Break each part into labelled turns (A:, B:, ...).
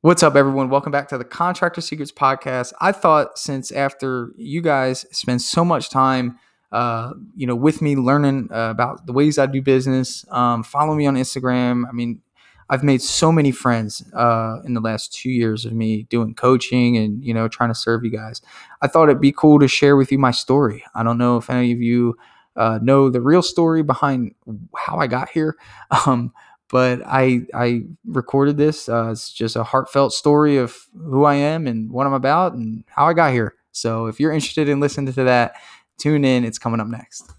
A: What's up, everyone? Welcome back to the Contractor Secrets Podcast. I thought since after you guys spend so much time, uh, you know, with me learning uh, about the ways I do business, um, follow me on Instagram. I mean, I've made so many friends uh, in the last two years of me doing coaching and you know trying to serve you guys. I thought it'd be cool to share with you my story. I don't know if any of you uh, know the real story behind how I got here. Um, but I I recorded this. Uh, it's just a heartfelt story of who I am and what I'm about and how I got here. So if you're interested in listening to that, tune in. It's coming up next.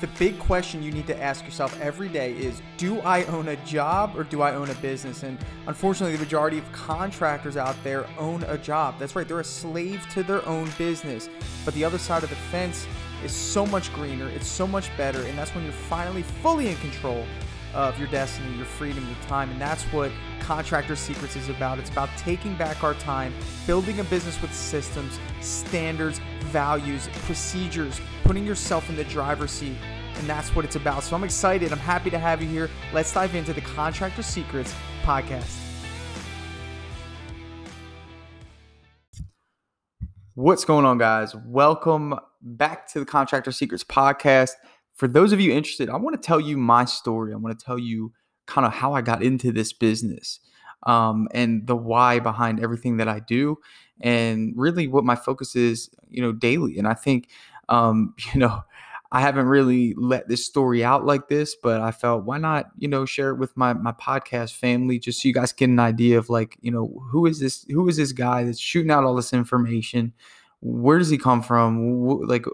A: The big question you need to ask yourself every day is Do I own a job or do I own a business? And unfortunately, the majority of contractors out there own a job. That's right, they're a slave to their own business. But the other side of the fence is so much greener, it's so much better, and that's when you're finally fully in control of your destiny, your freedom, your time. And that's what Contractor Secrets is about. It's about taking back our time, building a business with systems, standards, values, procedures, putting yourself in the driver's seat. And that's what it's about. So I'm excited. I'm happy to have you here. Let's dive into the Contractor Secrets podcast. What's going on, guys? Welcome back to the Contractor Secrets podcast for those of you interested, I want to tell you my story. I want to tell you kind of how I got into this business um, and the why behind everything that I do, and really what my focus is, you know, daily. And I think, um, you know, I haven't really let this story out like this, but I felt why not, you know, share it with my my podcast family just so you guys get an idea of like, you know, who is this who is this guy that's shooting out all this information? Where does he come from? Like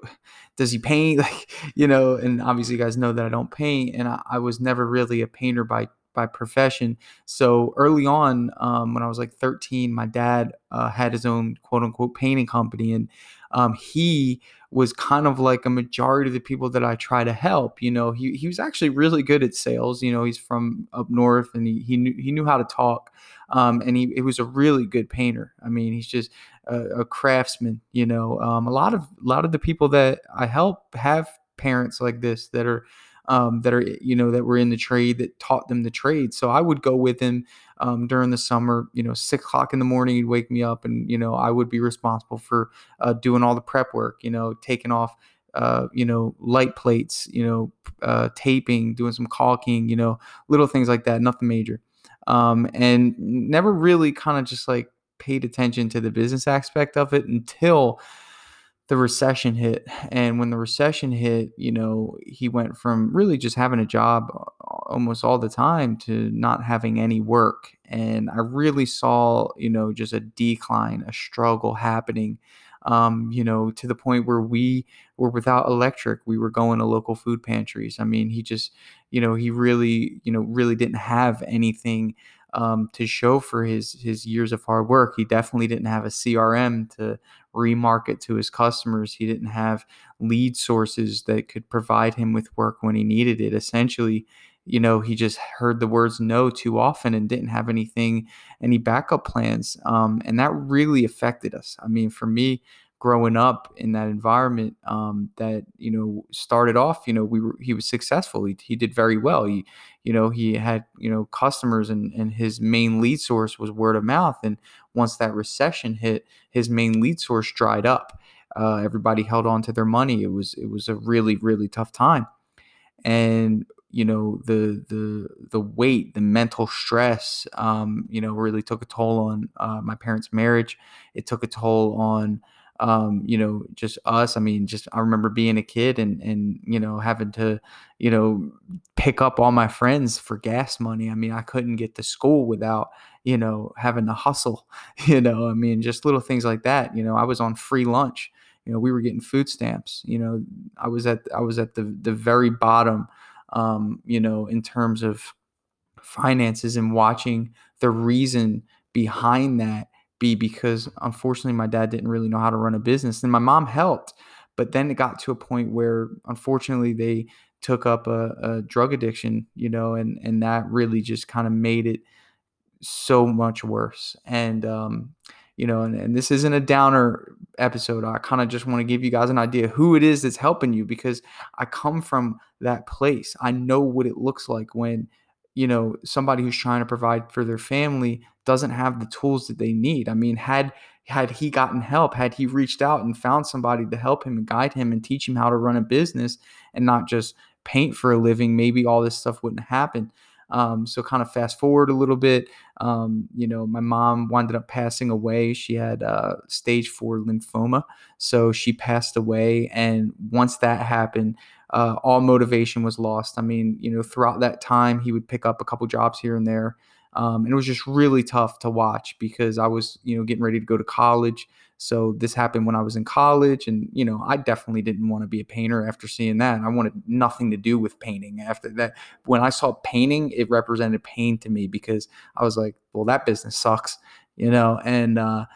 A: does he paint like you know and obviously you guys know that i don't paint and i, I was never really a painter by by profession so early on um, when i was like 13 my dad uh, had his own quote unquote painting company and um, he was kind of like a majority of the people that I try to help. You know, he, he was actually really good at sales. You know, he's from up north and he, he knew he knew how to talk. Um, and he, he was a really good painter. I mean, he's just a, a craftsman. You know, um, a lot of a lot of the people that I help have parents like this that are um, that are you know that were in the trade that taught them the trade. So I would go with him um, during the summer. You know, six o'clock in the morning, he'd wake me up, and you know I would be responsible for uh, doing all the prep work. You know, taking off. Uh, you know, light plates, you know, uh, taping, doing some caulking, you know, little things like that, nothing major. Um, and never really kind of just like paid attention to the business aspect of it until the recession hit. And when the recession hit, you know, he went from really just having a job almost all the time to not having any work. And I really saw, you know, just a decline, a struggle happening. Um, you know, to the point where we were without electric. We were going to local food pantries. I mean, he just, you know, he really, you know, really didn't have anything um, to show for his his years of hard work. He definitely didn't have a CRM to remarket to his customers. He didn't have lead sources that could provide him with work when he needed it. Essentially, you know, he just heard the words no too often and didn't have anything, any backup plans. Um, and that really affected us. I mean, for me, growing up in that environment um, that you know started off you know we were he was successful. He, he did very well. He you know he had you know customers and and his main lead source was word of mouth. And once that recession hit his main lead source dried up. Uh, everybody held on to their money. It was it was a really really tough time. And you know the the the weight the mental stress um, you know really took a toll on uh, my parents marriage. It took a toll on um, you know, just us. I mean, just I remember being a kid and and you know having to, you know, pick up all my friends for gas money. I mean, I couldn't get to school without you know having to hustle. You know, I mean, just little things like that. You know, I was on free lunch. You know, we were getting food stamps. You know, I was at I was at the the very bottom. Um, you know, in terms of finances and watching the reason behind that be because unfortunately my dad didn't really know how to run a business and my mom helped but then it got to a point where unfortunately they took up a, a drug addiction you know and and that really just kind of made it so much worse and um you know and, and this isn't a downer episode i kind of just want to give you guys an idea who it is that's helping you because i come from that place i know what it looks like when you know somebody who's trying to provide for their family doesn't have the tools that they need. I mean, had had he gotten help, had he reached out and found somebody to help him and guide him and teach him how to run a business and not just paint for a living, maybe all this stuff wouldn't happen. Um, so kind of fast forward a little bit, um, you know, my mom wound up passing away. She had uh, stage four lymphoma, so she passed away. And once that happened, uh, all motivation was lost. I mean, you know, throughout that time, he would pick up a couple jobs here and there. Um, and it was just really tough to watch because I was, you know, getting ready to go to college. So this happened when I was in college, and you know, I definitely didn't want to be a painter after seeing that. I wanted nothing to do with painting after that. When I saw painting, it represented pain to me because I was like, well, that business sucks, you know, and uh,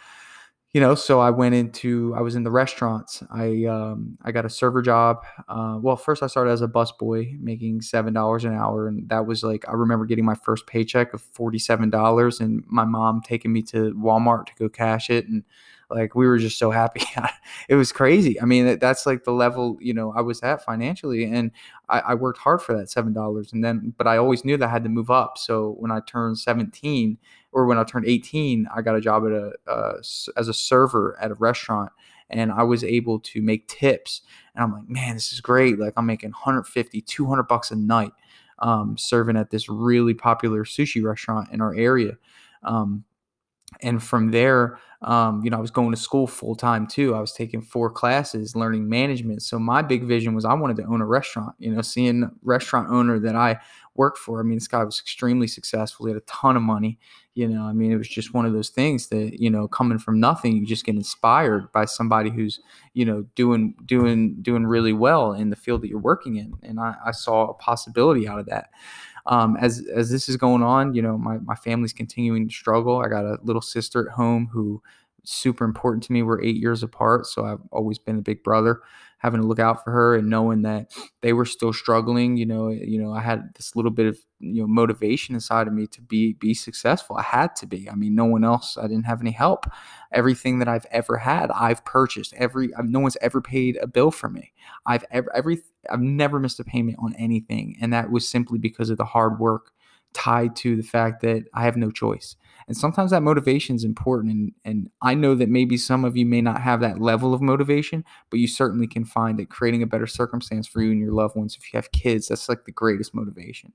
A: you know, so I went into I was in the restaurants. I um, I got a server job. Uh, well, first I started as a busboy, making seven dollars an hour, and that was like I remember getting my first paycheck of forty seven dollars, and my mom taking me to Walmart to go cash it, and like we were just so happy. it was crazy. I mean, that's like the level you know I was at financially, and I, I worked hard for that seven dollars, and then but I always knew that I had to move up. So when I turned seventeen or when I turned 18, I got a job at a uh, as a server at a restaurant, and I was able to make tips. And I'm like, man, this is great. Like I'm making 150, 200 bucks a night um, serving at this really popular sushi restaurant in our area. Um, and from there, um, you know, I was going to school full time too. I was taking four classes, learning management. So my big vision was I wanted to own a restaurant. You know, seeing restaurant owner that I worked for. I mean, this guy was extremely successful. He had a ton of money. You know, I mean, it was just one of those things that you know, coming from nothing, you just get inspired by somebody who's you know doing doing doing really well in the field that you're working in. And I, I saw a possibility out of that um, as as this is going on, you know, my my family's continuing to struggle. I got a little sister at home who super important to me. We're eight years apart, so I've always been a big brother, having to look out for her and knowing that they were still struggling. You know, eh, you know, I had this little bit of you know motivation inside of me to be be successful. I had to be. I mean, no one else. I didn't have any help. Everything that I've ever had, I've purchased. Every no one's ever paid a bill for me. I've ever every I've never missed a payment on anything, and that was simply because of the hard work tied to the fact that I have no choice. And sometimes that motivation is important. And, and I know that maybe some of you may not have that level of motivation, but you certainly can find that creating a better circumstance for you and your loved ones. If you have kids, that's like the greatest motivation.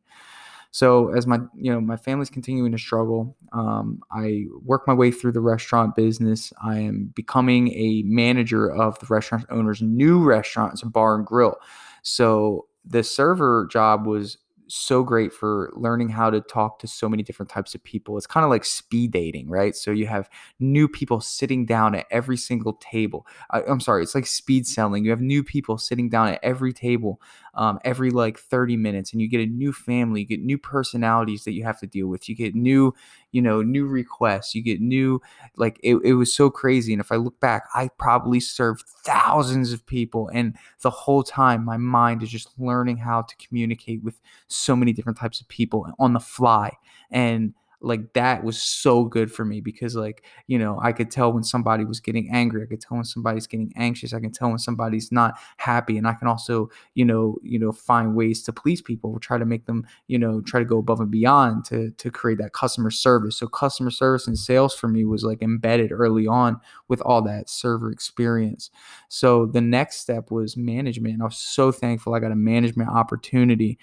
A: So as my you know my family's continuing to struggle, um, I work my way through the restaurant business. I am becoming a manager of the restaurant owner's new restaurant. It's a bar and grill. So the server job was so great for learning how to talk to so many different types of people. It's kind of like speed dating, right? So you have new people sitting down at every single table. I, am sorry, it's like speed selling. You have new people sitting down at every table um, every like 30 minutes, and you get a new family, you get new personalities that you have to deal with. You get new, you know, new requests. You get new, like it, it was so crazy. And if I look back, I probably served thousands of people, and the whole time my mind is just learning how to communicate with so many different types of people on the fly. And like that was so good for me because like you know i could tell when somebody was getting angry i could tell when somebody's getting anxious i can tell when somebody's not happy and i can also you know you know find ways to please people try to make them you know try to go above and beyond to to create that customer service. So customer service and sales for me was like embedded early on with all that server experience. So the next step was management i was so thankful i got a management opportunity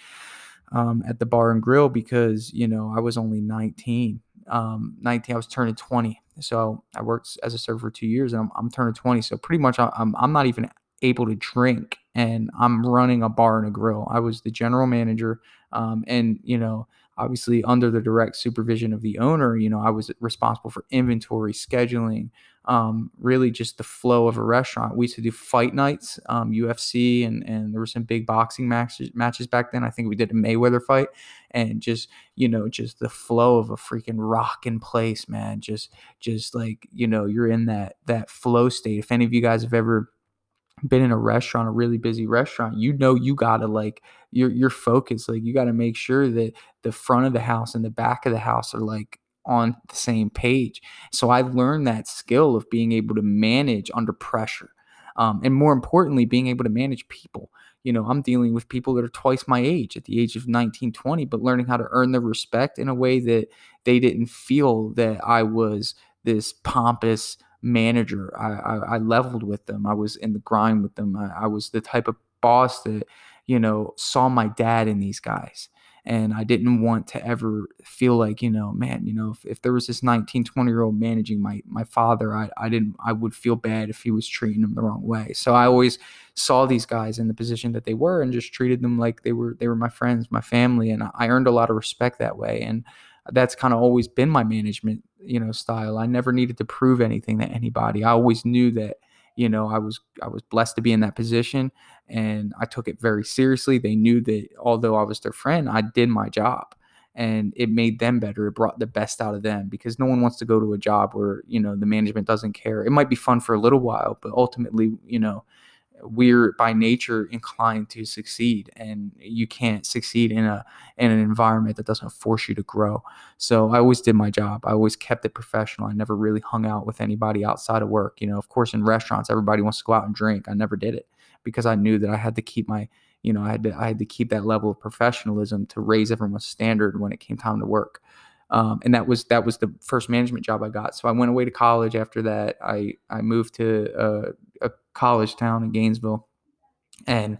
A: um, at the bar and grill because you know I was only 19. Um, 19, I was turning 20. So I worked as a server for two years, and I'm, I'm turning 20. So pretty much, I'm I'm not even able to drink, and I'm running a bar and a grill. I was the general manager, um, and you know obviously under the direct supervision of the owner you know i was responsible for inventory scheduling um, really just the flow of a restaurant. We used to do fight nights um, ufc and, and there were some big boxing matches, matches back then. I think we did a mayweather fight and just you know just the flow of a freaking rocking place man. Just just like you know you're in that that flow state. If any of you guys have ever been in a restaurant, a really busy restaurant, you know you gotta like your your focus. Like you gotta make sure that the front of the house and the back of the house are like on the same page. So I learned that skill of being able to manage under pressure. Um, and more importantly, being able to manage people. you know, I'm dealing with people that are twice my age at the age of 19, 20, but learning how to earn their respect in a way that they didn't feel that I was this pompous manager. I, I, I leveled with them. I was in the grind with them. I, I was the type of boss that, you know, saw my dad in these guys and i didn't want to ever feel like you know man you know if, if there was this 19 20 year old managing my my father I, I didn't i would feel bad if he was treating him the wrong way so i always saw these guys in the position that they were and just treated them like they were they were my friends my family and i earned a lot of respect that way and that's kind of always been my management you know style i never needed to prove anything to anybody i always knew that you know i was i was blessed to be in that position and I took it very seriously. They knew that although I was their friend, I did my job and it made them better. It brought the best out of them because no one wants to go to a job where, you know, the management doesn't care. It might be fun for a little while, but ultimately, you know, we're by nature inclined to succeed and you can't succeed in a in an environment that doesn't force you to grow. So i always did my job. I always kept it professional. I never really hung out with anybody outside of work. You know of course in restaurants everybody wants to go out and drink. I never did it because I knew that I had to keep my, you know, I had to I had to keep that level of professionalism to raise everyone's standard when it came time to work. Um, and that was that was the first management job I got. So I went away to college. After that, I I moved to a, a college town in Gainesville, and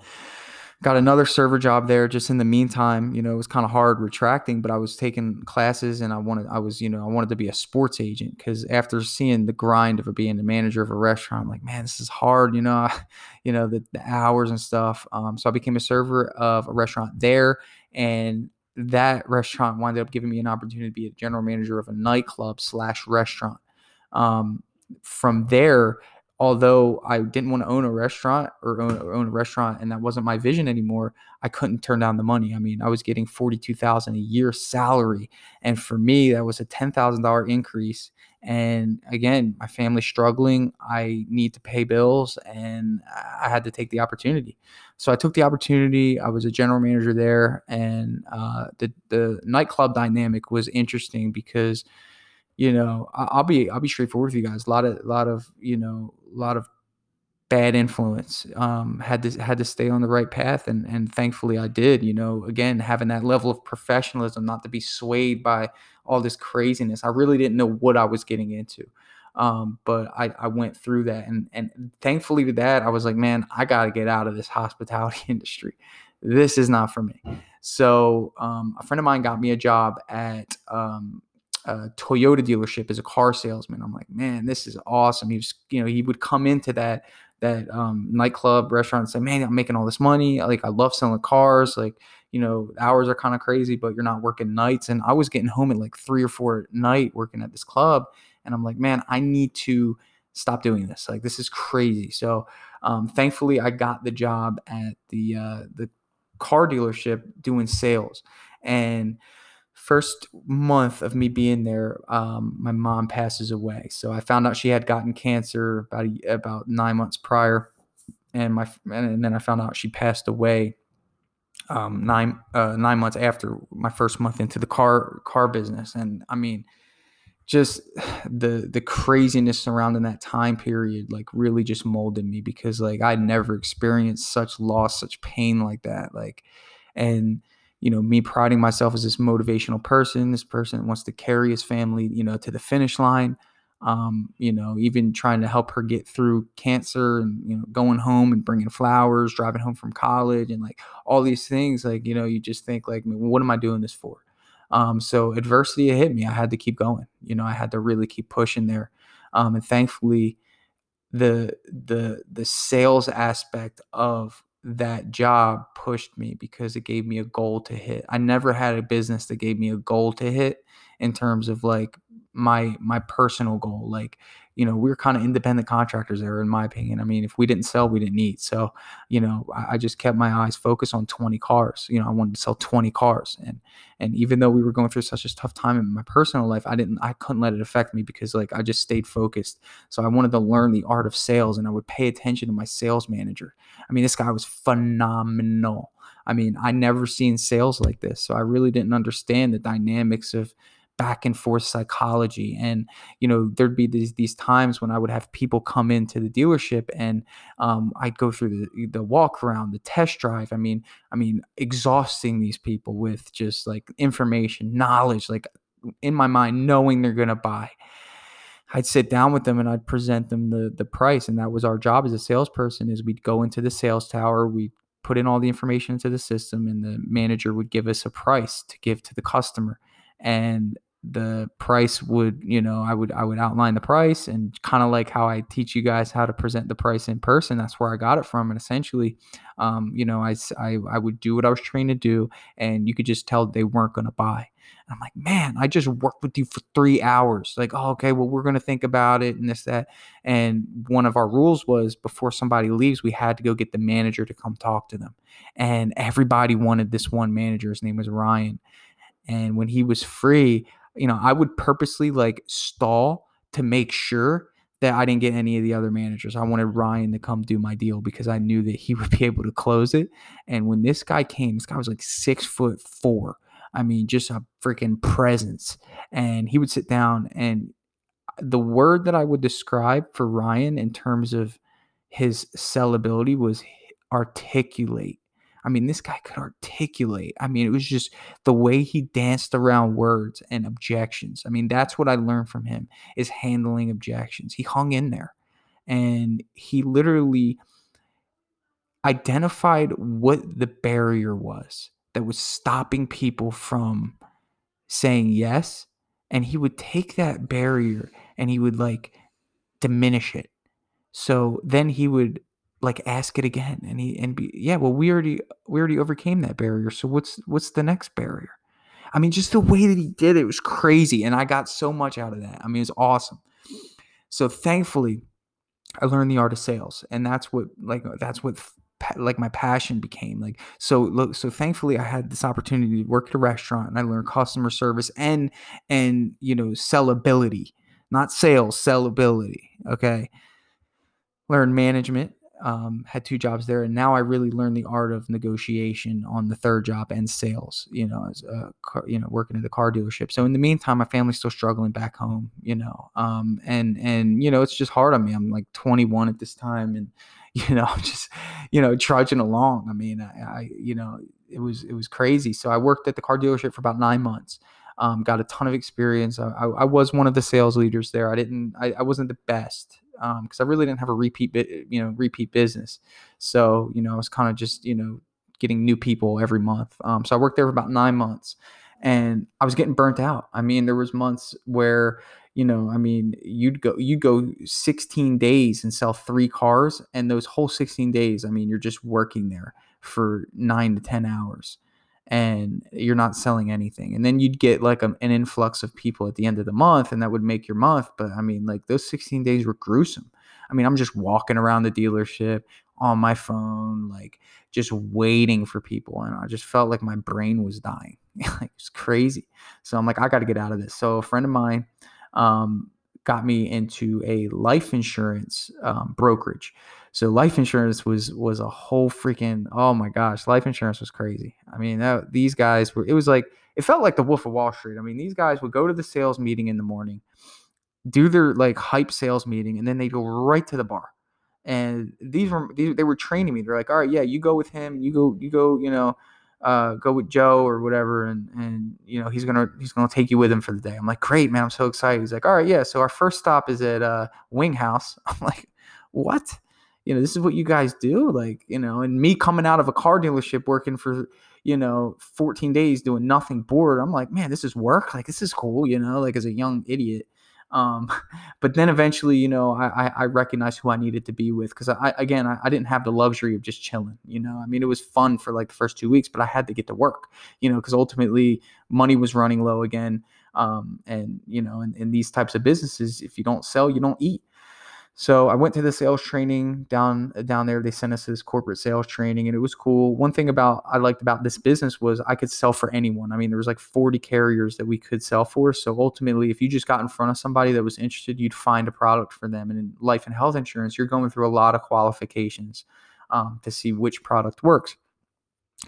A: got another server job there just in the meantime you know it was kind of hard retracting but i was taking classes and i wanted i was you know i wanted to be a sports agent because after seeing the grind of being the manager of a restaurant I'm like man this is hard you know you know the, the hours and stuff um, so i became a server of a restaurant there and that restaurant wound up giving me an opportunity to be a general manager of a nightclub slash restaurant um, from there although I didn't want to own a restaurant or own, or own, a restaurant and that wasn't my vision anymore, I couldn't turn down the money. I mean, I was getting 42,000 a year salary. And for me, that was a $10,000 increase. And again, my family struggling. I need to pay bills and I had to take the opportunity. So I took the opportunity. I was a general manager there and uh, the, the nightclub dynamic was interesting because – you know, I'll be I'll be straightforward with you guys. A lot of a lot of you know a lot of bad influence. Um, had to had to stay on the right path, and and thankfully I did. You know, again having that level of professionalism, not to be swayed by all this craziness. I really didn't know what I was getting into. Um, but I, I went through that and and thankfully to that I was like, man, I gotta get out of this hospitality industry. This is not for me. So um, a friend of mine got me a job at um, a Toyota dealership as a car salesman. I'm like, man, this is awesome. He was, you know, he would come into that that um, nightclub restaurant say, man, I'm making all this money. Like, I love selling cars. Like, you know, hours are kind of crazy, but you're not working nights. And I was getting home at like three or four at night working at this club, and I'm like, man, I need to stop doing this. Like, this is crazy. So, um, thankfully, I got the job at the uh, the car dealership doing sales, and first month of me being there, um, my mom passes away. So I found out she had gotten cancer about a, about nine months prior, and my and then I found out she passed away um, nine uh, nine months after my first month into the car car business. And I mean, just the the craziness surrounding that time period like really just molded me because like I'd never experienced such loss, such pain like that. Like, and you know, me priding myself as this motivational person, this person wants to carry his family, you know, to the finish line. Um, you know, even trying to help her get through cancer and, you know, going home and bringing flowers, driving home from college and like all these things. Like, you know, you just think like, what am I doing this for? Um, so adversity hit me. I had to keep going. You know, I had to really keep pushing there. Um, and thankfully, the the the sales aspect of that job pushed me because it gave me a goal to hit. I never had a business that gave me a goal to hit in terms of like my my personal goal. Like you know, we are kind of independent contractors there, in my opinion. I mean, if we didn't sell, we didn't eat. So, you know, I, I, just kept my eyes focused on 20 cars. You know, I wanted to sell 20 cars. And and even though we were going through such a tough time in my personal life, I didn't I couldn't let it affect me because like I just stayed focused. So I wanted to learn the art of sales and I would pay attention to my sales manager. I mean, this guy was phenomenal. I mean, I never seen sales like this. So I really didn't understand the dynamics of back and forth psychology and you know there'd be these these times when i would have people come into the dealership and um, i'd go through the the walk around the test drive i mean i mean exhausting these people with just like information knowledge like in my mind knowing they're going to buy I'd sit down with them and I'd present them the the price, and that was our job as a salesperson. Is we'd go into the sales tower, we'd put in all the information into the system, and the manager would give us a price to give to the customer, and the price would you know i would i would outline the price and kind of like how i teach you guys how to present the price in person. That's where i got it from. And essentially um, you know I, I i would do what i was trained to do and you could just tell they weren't going to buy. And i'm like man i just worked with you for three hours. Like oh okay well we're going to think about it and this that. And one of our rules was before somebody leaves we had to go get the manager to come talk to them. And everybody wanted this one manager. His name was ryan. And when he was free you know, I would purposely like stall to make sure that I didn't get any of the other managers. I wanted Ryan to come do my deal because I knew that he would be able to close it. And when this guy came, this guy was like six foot four. I mean, just a freaking presence. And he would sit down and uh, the word that I would describe for Ryan in terms of his sellability was articulate. I mean, this guy could articulate. I mean, it was just the way he danced around words and objections. I mean, that's what I learned from him is handling objections. He hung in there and he literally identified what the barrier was that was stopping people from saying yes and he would take that barrier and he would like diminish it so then he would like ask it again and he and be yeah well we already we already overcame that barrier so what's what's the next barrier? I mean just the way that he did it was crazy and i got so much out of that. I mean it's awesome. So thankfully i learned the art of sales and that's what like that's what like my passion became like so look so thankfully i had this opportunity to work at a restaurant and i learned customer service and and you know sellability not sales sellability okay? Learned management um, had two jobs there, and now I really learned the art of negotiation on the third job and sales. You know, as a car, you know working at a car dealership. So in the meantime, my family's still struggling back home. You know, um, and and you know it's just hard on me. I'm like 21 at this time, and you know I'm just you know trudging along. I mean, I, I you know it was it was crazy. So I worked at the car dealership for about nine months. Um, got a ton of experience. I, I, I, was one of the sales leaders there. I didn't. I, I wasn't the best because um, I really didn't have a repeat, you know, repeat business. So you know, I was kind of just you know getting new people every month. Um, so I worked there for about nine months, and I was getting burnt out. I mean, there was months where you know, I mean, you'd go you go 16 days and sell three cars, and those whole 16 days, I mean, you're just working there for nine to 10 hours and you're not selling anything. And then you'd get like a, an influx of people at the end of the month, and that would make your month. But I mean, like those 16 days were gruesome. I mean, I'm just walking around the dealership on my phone, like just waiting for people. And I just felt like my brain was dying. like it's crazy. So I'm like, I got to get out of this. So a friend of mine um, got me into a life insurance um, brokerage. So life insurance was was a whole freaking oh my gosh, life insurance was crazy. I mean, that, these guys were it was like it felt like the Wolf of Wall Street. I mean, these guys would go to the sales meeting in the morning, do their like hype sales meeting, and then they go right to the bar. And these were these, they were training me. They're like, all right, yeah, you go with him, you go, you go, you know, uh, go with Joe or whatever, and and you know he's gonna he's gonna take you with him for the day. I'm like, great, man, I'm so excited. He's like, all right, yeah. So our first stop is at uh, Wing House. I'm like, what? you know, this is what you guys do. Like, you know, and me coming out of a car dealership working for, you know, 14 days doing nothing bored. I'm like, man, this is work. Like, this is cool, you know, like as a young idiot. Um, but then eventually, you know, I, I recognized who I needed to be with because I, again, I, I, didn't have the luxury of just chilling, you know, I mean, it was fun for like the first two weeks, but I had to get to work, you know, because ultimately money was running low again. Um, and, you know, in, in these types of businesses, if you don't sell, you don't eat. So I went to the sales training down down there. They sent us this corporate sales training, and it was cool. One thing about I liked about this business was I could sell for anyone. I mean, there was like 40 carriers that we could sell for. So ultimately, if you just got in front of somebody that was interested, you'd find a product for them. And in life and health insurance, you're going through a lot of qualifications um, to see which product works.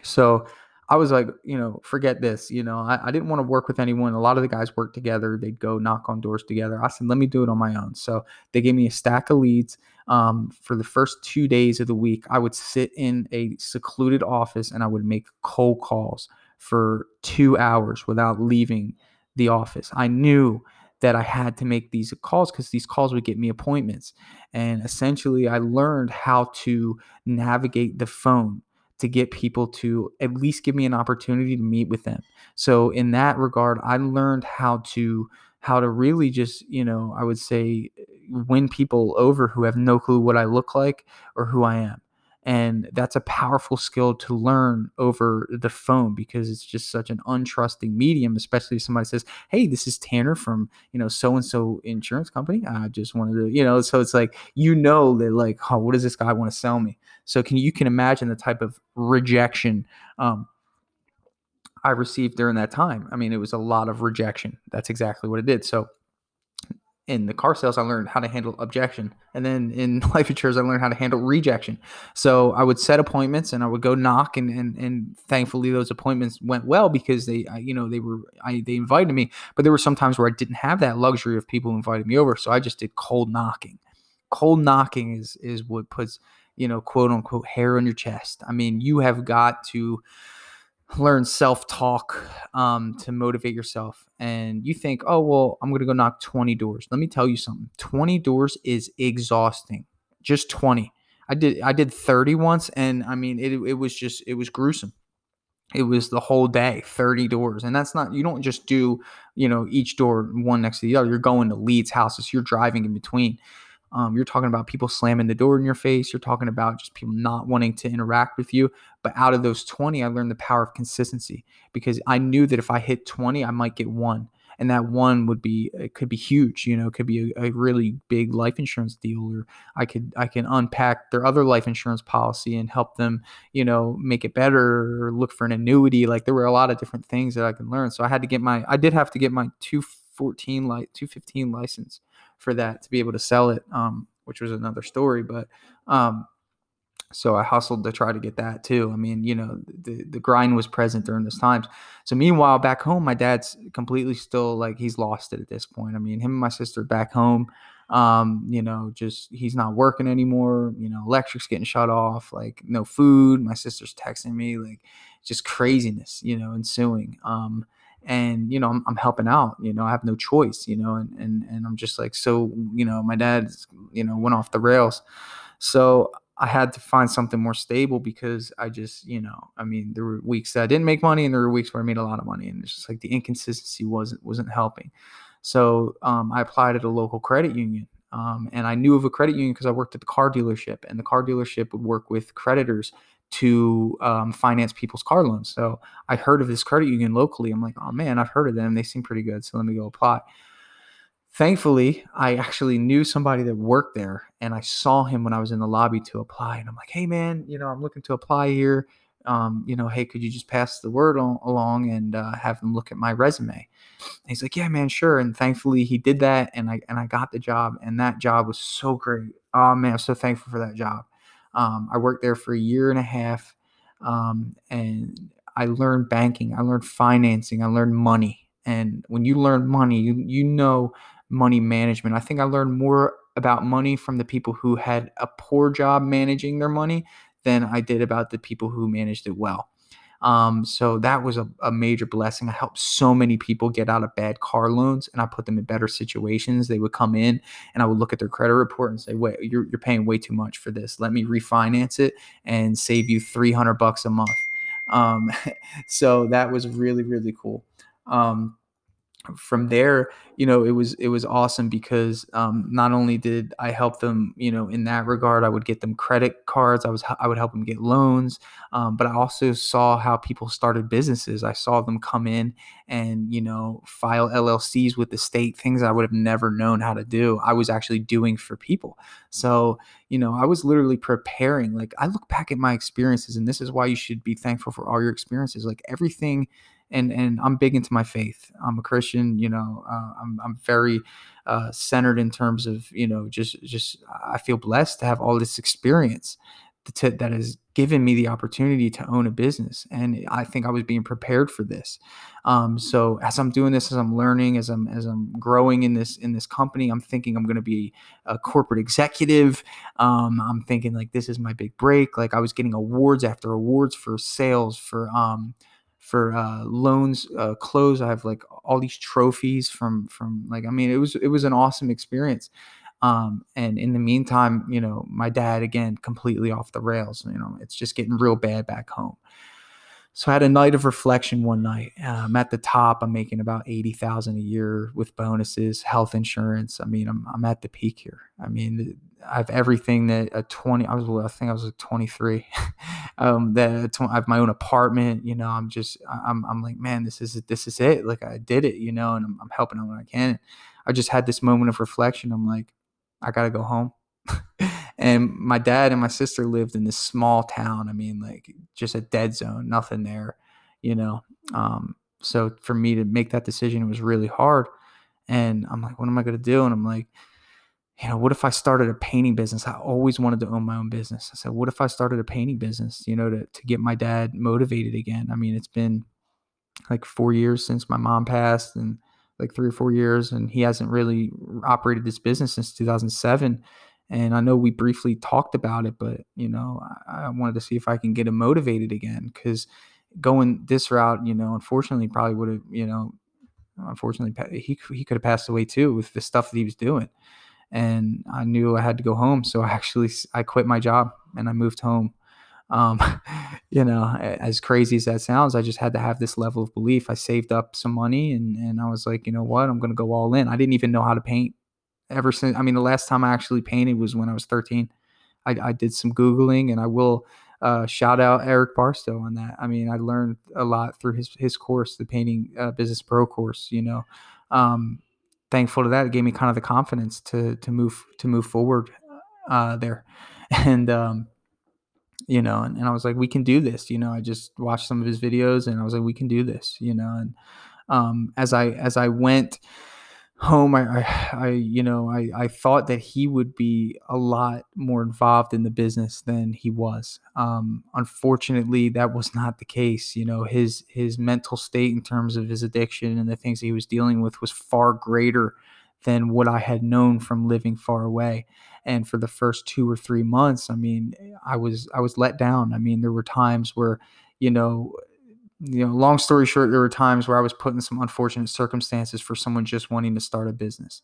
A: So I was like, you know, forget this. You know, I, I didn't want to work with anyone. A lot of the guys worked together. They'd go knock on doors together. I said, let me do it on my own. So they gave me a stack of leads. Um, for the first two days of the week, I would sit in a secluded office and I would make cold calls for two hours without leaving the office. I knew that I had to make these calls because these calls would get me appointments. And essentially, I learned how to navigate the phone to get people to at least give me an opportunity to meet with them. So in that regard, I learned how to how to really just, you know, I would say win people over who have no clue what I look like or who I am and that's a powerful skill to learn over the phone because it's just such an untrusting medium especially if somebody says hey this is tanner from you know so and so insurance company. I just wanted to you know so it's like you know that like oh what does this guy want to sell me? So can you can imagine the type of rejection um, i received during that time. I mean it was a lot of rejection. That's exactly what it did. So in the car sales, I learned how to handle objection. And then in life insurance, I learned how to handle rejection. So I would set appointments and I would go knock and, and, and thankfully those appointments went well because they, you know, they were, I, they invited me, but there were some times where I didn't have that luxury of people inviting me over. So I just did cold knocking. Cold knocking is, is what puts, you know, quote unquote hair on your chest. I mean, you have got to, learn self talk um, to motivate yourself. And you think, oh, well, I'm going to go knock 20 doors. Let me tell you something 20 doors is exhausting. Just 20. I did I did 30 once and I mean it it was just it was gruesome. It was the whole day, 30 doors. And that's not you don't just do, you know, each door one next to the other. You're going to leads houses, you're driving in between. Um, you're talking about people slamming the door in your face. You're talking about just people not wanting to interact with you. But out of those 20, I learned the power of consistency because I knew that if I hit 20, I might get one. And that one would be it could be huge, you know, it could be a, a really big life insurance deal, or I could I can unpack their other life insurance policy and help them, you know, make it better or look for an annuity. Like there were a lot of different things that I could learn. So I had to get my I did have to get my 214 like 215 license for that to be able to sell it, um, which was another story. But um, so I hustled to try to get that too. I mean, you know, the the grind was present during those times. So meanwhile, back home, my dad's completely still like he's lost it at this point. I mean, him and my sister back home, um, you know, just he's not working anymore. You know, electric's getting shut off. Like no food. My sister's texting me like just craziness, you know, ensuing. Um, and you know I'm, I'm, helping out you know i have no choice you know and, and and i'm just like so you know my dad you know went off the rails. So i had to find something more stable because i just you know i mean there were weeks that i didn't make money and there were weeks where i made a lot of money and it's just like the inconsistency wasn't wasn't helping. So um, i applied at a local credit union um, and i knew of a credit union because i worked at the car dealership and the car dealership would work with creditors to um, finance people's car loans. So I heard of this credit union locally. I'm like, oh man, I've heard of them. They seem pretty good. So let me go apply. Thankfully, I actually knew somebody that worked there and I saw him when I was in the lobby to apply. And I'm like, hey man, you know, I'm looking to apply here. Um, you know, hey, could you just pass the word on, along and uh, have them look at my resume? And he's like, yeah, man, sure. And thankfully, he did that, and I and I got the job, and that job was so great. Oh man, I'm so thankful for that job. Um, I worked there for a year and a half, um, and I learned banking. I learned financing. I learned money. And when you learn money, you you know money management. I think I learned more about money from the people who had a poor job managing their money than I did about the people who managed it well. Um, so that was a, a, major blessing. I helped so many people get out of bad car loans and I put them in better situations. They would come in and I would look at their credit report and say, wait, you're, you're paying way too much for this. Let me refinance it and save you 300 bucks a month. Um, so that was really, really cool. Um, from there, you know, it was it was awesome because um, not only did I help them, you know, in that regard, I would get them credit cards. I was I would help them get loans, um, but I also saw how people started businesses. I saw them come in and you know file LLCs with the state, things I would have never known how to do. I was actually doing for people. So you know, I was literally preparing. Like I look back at my experiences, and this is why you should be thankful for all your experiences. Like everything and and I'm big into my faith. I'm a Christian. You know, uh, I'm I'm very uh, centered in terms of you know just just I feel blessed to have all this experience to, that has given me the opportunity to own a business. And I think I was being prepared for this. Um, so as I'm doing this, as I'm learning, as I'm as I'm growing in this in this company, I'm thinking I'm going to be a corporate executive. Um, I'm thinking like this is my big break. Like I was getting awards after awards for sales for um, for uh, loans uh, close. I have like all these trophies from from like I mean it was it was an awesome experience. Um, and in the meantime, you know, my dad again completely off the rails. You know, it's just getting real bad back home. So I had a night of reflection one night. I'm at the top. I'm making about eighty thousand a year with bonuses, health insurance. I mean, I'm I'm at the peak here. I mean, I have everything that a twenty. I was I think I was like twenty three. um, that I have my own apartment. You know, I'm just I'm I'm like, man, this is this is it. Like I did it. You know, and I'm, I'm helping them when I can. I just had this moment of reflection. I'm like, I gotta go home. and my dad and my sister lived in this small town. I mean, like just a dead zone, nothing there, you know. Um, so for me to make that decision, it was really hard. And I'm like, what am I gonna do? And I'm like, you know, what if I started a painting business? I always wanted to own my own business. I said, what if I started a painting business, you know, to, to get my dad motivated again? I mean, it's been like four years since my mom passed and like three or four years, and he hasn't really operated this business since 2007. And I know we briefly talked about it, but you know, I, I wanted to see if I can get him motivated again because going this route, you know, unfortunately, probably would have, you know, unfortunately, he he could have passed away too with the stuff that he was doing. And I knew I had to go home, so I actually I quit my job and I moved home. Um, you know, as crazy as that sounds, I just had to have this level of belief. I saved up some money and and I was like, you know what, I'm gonna go all in. I didn't even know how to paint ever since. I mean, the last time I actually painted was when I was 13. I, I did some googling, and I will uh, shout out Eric Barstow on that. I mean, I learned a lot through his his course, the Painting uh, Business Pro course. You know, um, thankful to that. It gave me kind of the confidence to to move to move forward uh, there, and um, you know, and, and I was like, we can do this. You know, I just watched some of his videos, and I was like, we can do this. You know, and um, as I as I went home I, I, I you know I, I thought that he would be a lot more involved in the business than he was. Um, unfortunately that was not the case you know his his mental state in terms of his addiction and the things he was dealing with was far greater than what I had known from living far away. And for the first two or three months I mean I was I was let down. I mean there were times where you know you know, long story short, there were times where I was put in some unfortunate circumstances for someone just wanting to start a business.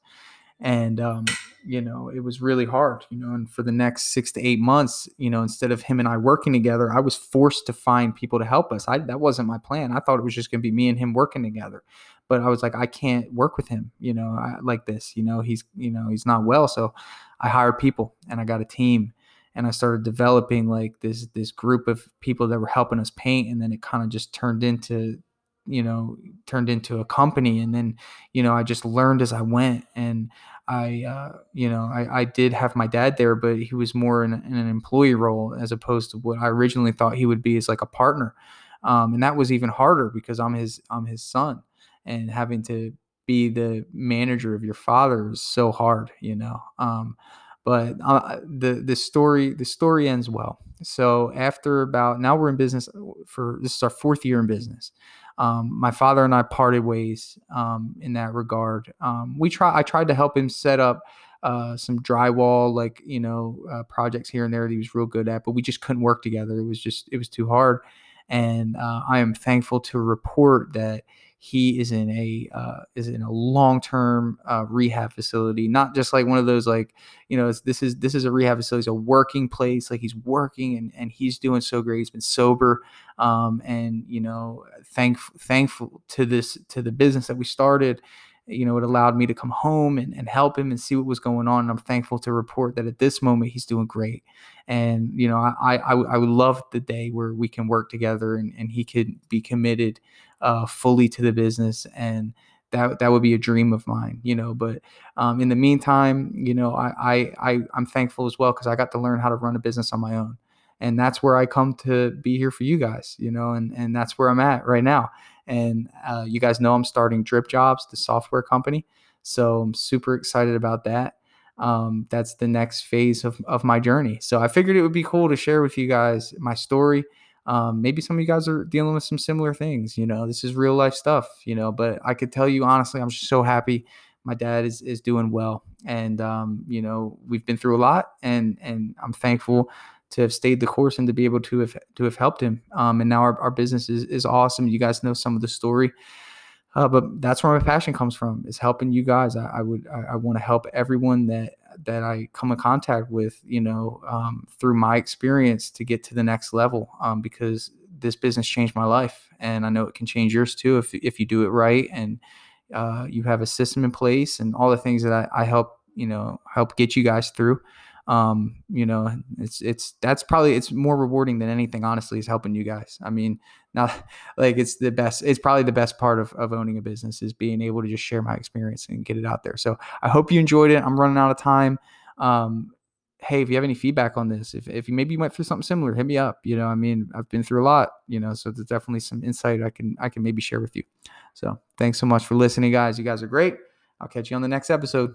A: And, um, you know, it was really hard, you know, and for the next six to eight months, you know, instead of him and I working together, I was forced to find people to help us. I, that wasn't my plan. I thought it was just going to be me and him working together. But I was like, I can't work with him, you know, I, like this, you know, he's, you know, he's not well. So I hired people and I got a team and I started developing like this this group of people that were helping us paint, and then it kind of just turned into you know turned into a company. And then you know i just learned as i went and i uh, you know I, I did have my dad there but he was more in, in, an employee role as opposed to what i originally thought he would be as like a partner. Um, and that was even harder because i'm his i'm his son and having to be the manager of your father is so hard you know? Um, but uh, the the story the story ends well. So after about now we're in business uh, for this is our fourth year in business. Um, my father and I parted ways um, in that regard. Um, we try I tried to help him set up uh, some drywall like you know uh, projects here and there that he was real good at, but we just couldn't work together. It was just it was too hard. And uh, I am thankful to report that he is in a uh, is in a long term uh, rehab facility, not just like one of those like you know this is this is a rehab facility, it's a working place. Like he's working and and he's doing so great. He's been sober, um, and you know thankful thankful to this to the business that we started. You know, it allowed me to come home and, and help him and see what was going on. And I'm thankful to report that at this moment he's doing great. And you know, I I, I would love the day where we can work together and, and he could be committed uh, fully to the business and that that would be a dream of mine, you know. But um, in the meantime, you know, I I, I am thankful as well because I got to learn how to run a business on my own, and that's where I come to be here for you guys, you know, and and that's where I'm at right now. And uh, you guys know I'm starting Drip Jobs, the software company, so I'm super excited about that. um, that's the next phase of, of my journey. So I figured it would be cool to share with you guys my story. Um, maybe some of you guys are dealing with some similar things. You know, this is real life stuff. You know, but I could tell you honestly, I'm just so happy my dad is is doing well, and um, you know, we've been through a lot, and and I'm thankful to have stayed the course and to be able to have to have helped him. Um, and now our, our business is is awesome. You guys know some of the story. Uh, but that's where my passion comes from is helping you guys. I, I would I, I want to help everyone that that I come in contact with, you know, um, through my experience to get to the next level. Um, because this business changed my life, and I know it can change yours too if if you do it right and uh, you have a system in place and all the things that I, I help you know help get you guys through um, you know, it's it's that's probably it's more rewarding than anything. Honestly, is helping you guys. I mean, now like it's the best. It's probably the best part of of owning a business is being able to just share my experience and get it out there. So I hope you enjoyed it. I'm running out of time. Um, hey, if you have any feedback on this, if, if you maybe you went through something similar, hit me up. You know, I mean, I've been through a lot, you know, so there's definitely some insight I can I can maybe share with you. So thanks so much for listening, guys. You guys are great. I'll catch you on the next episode.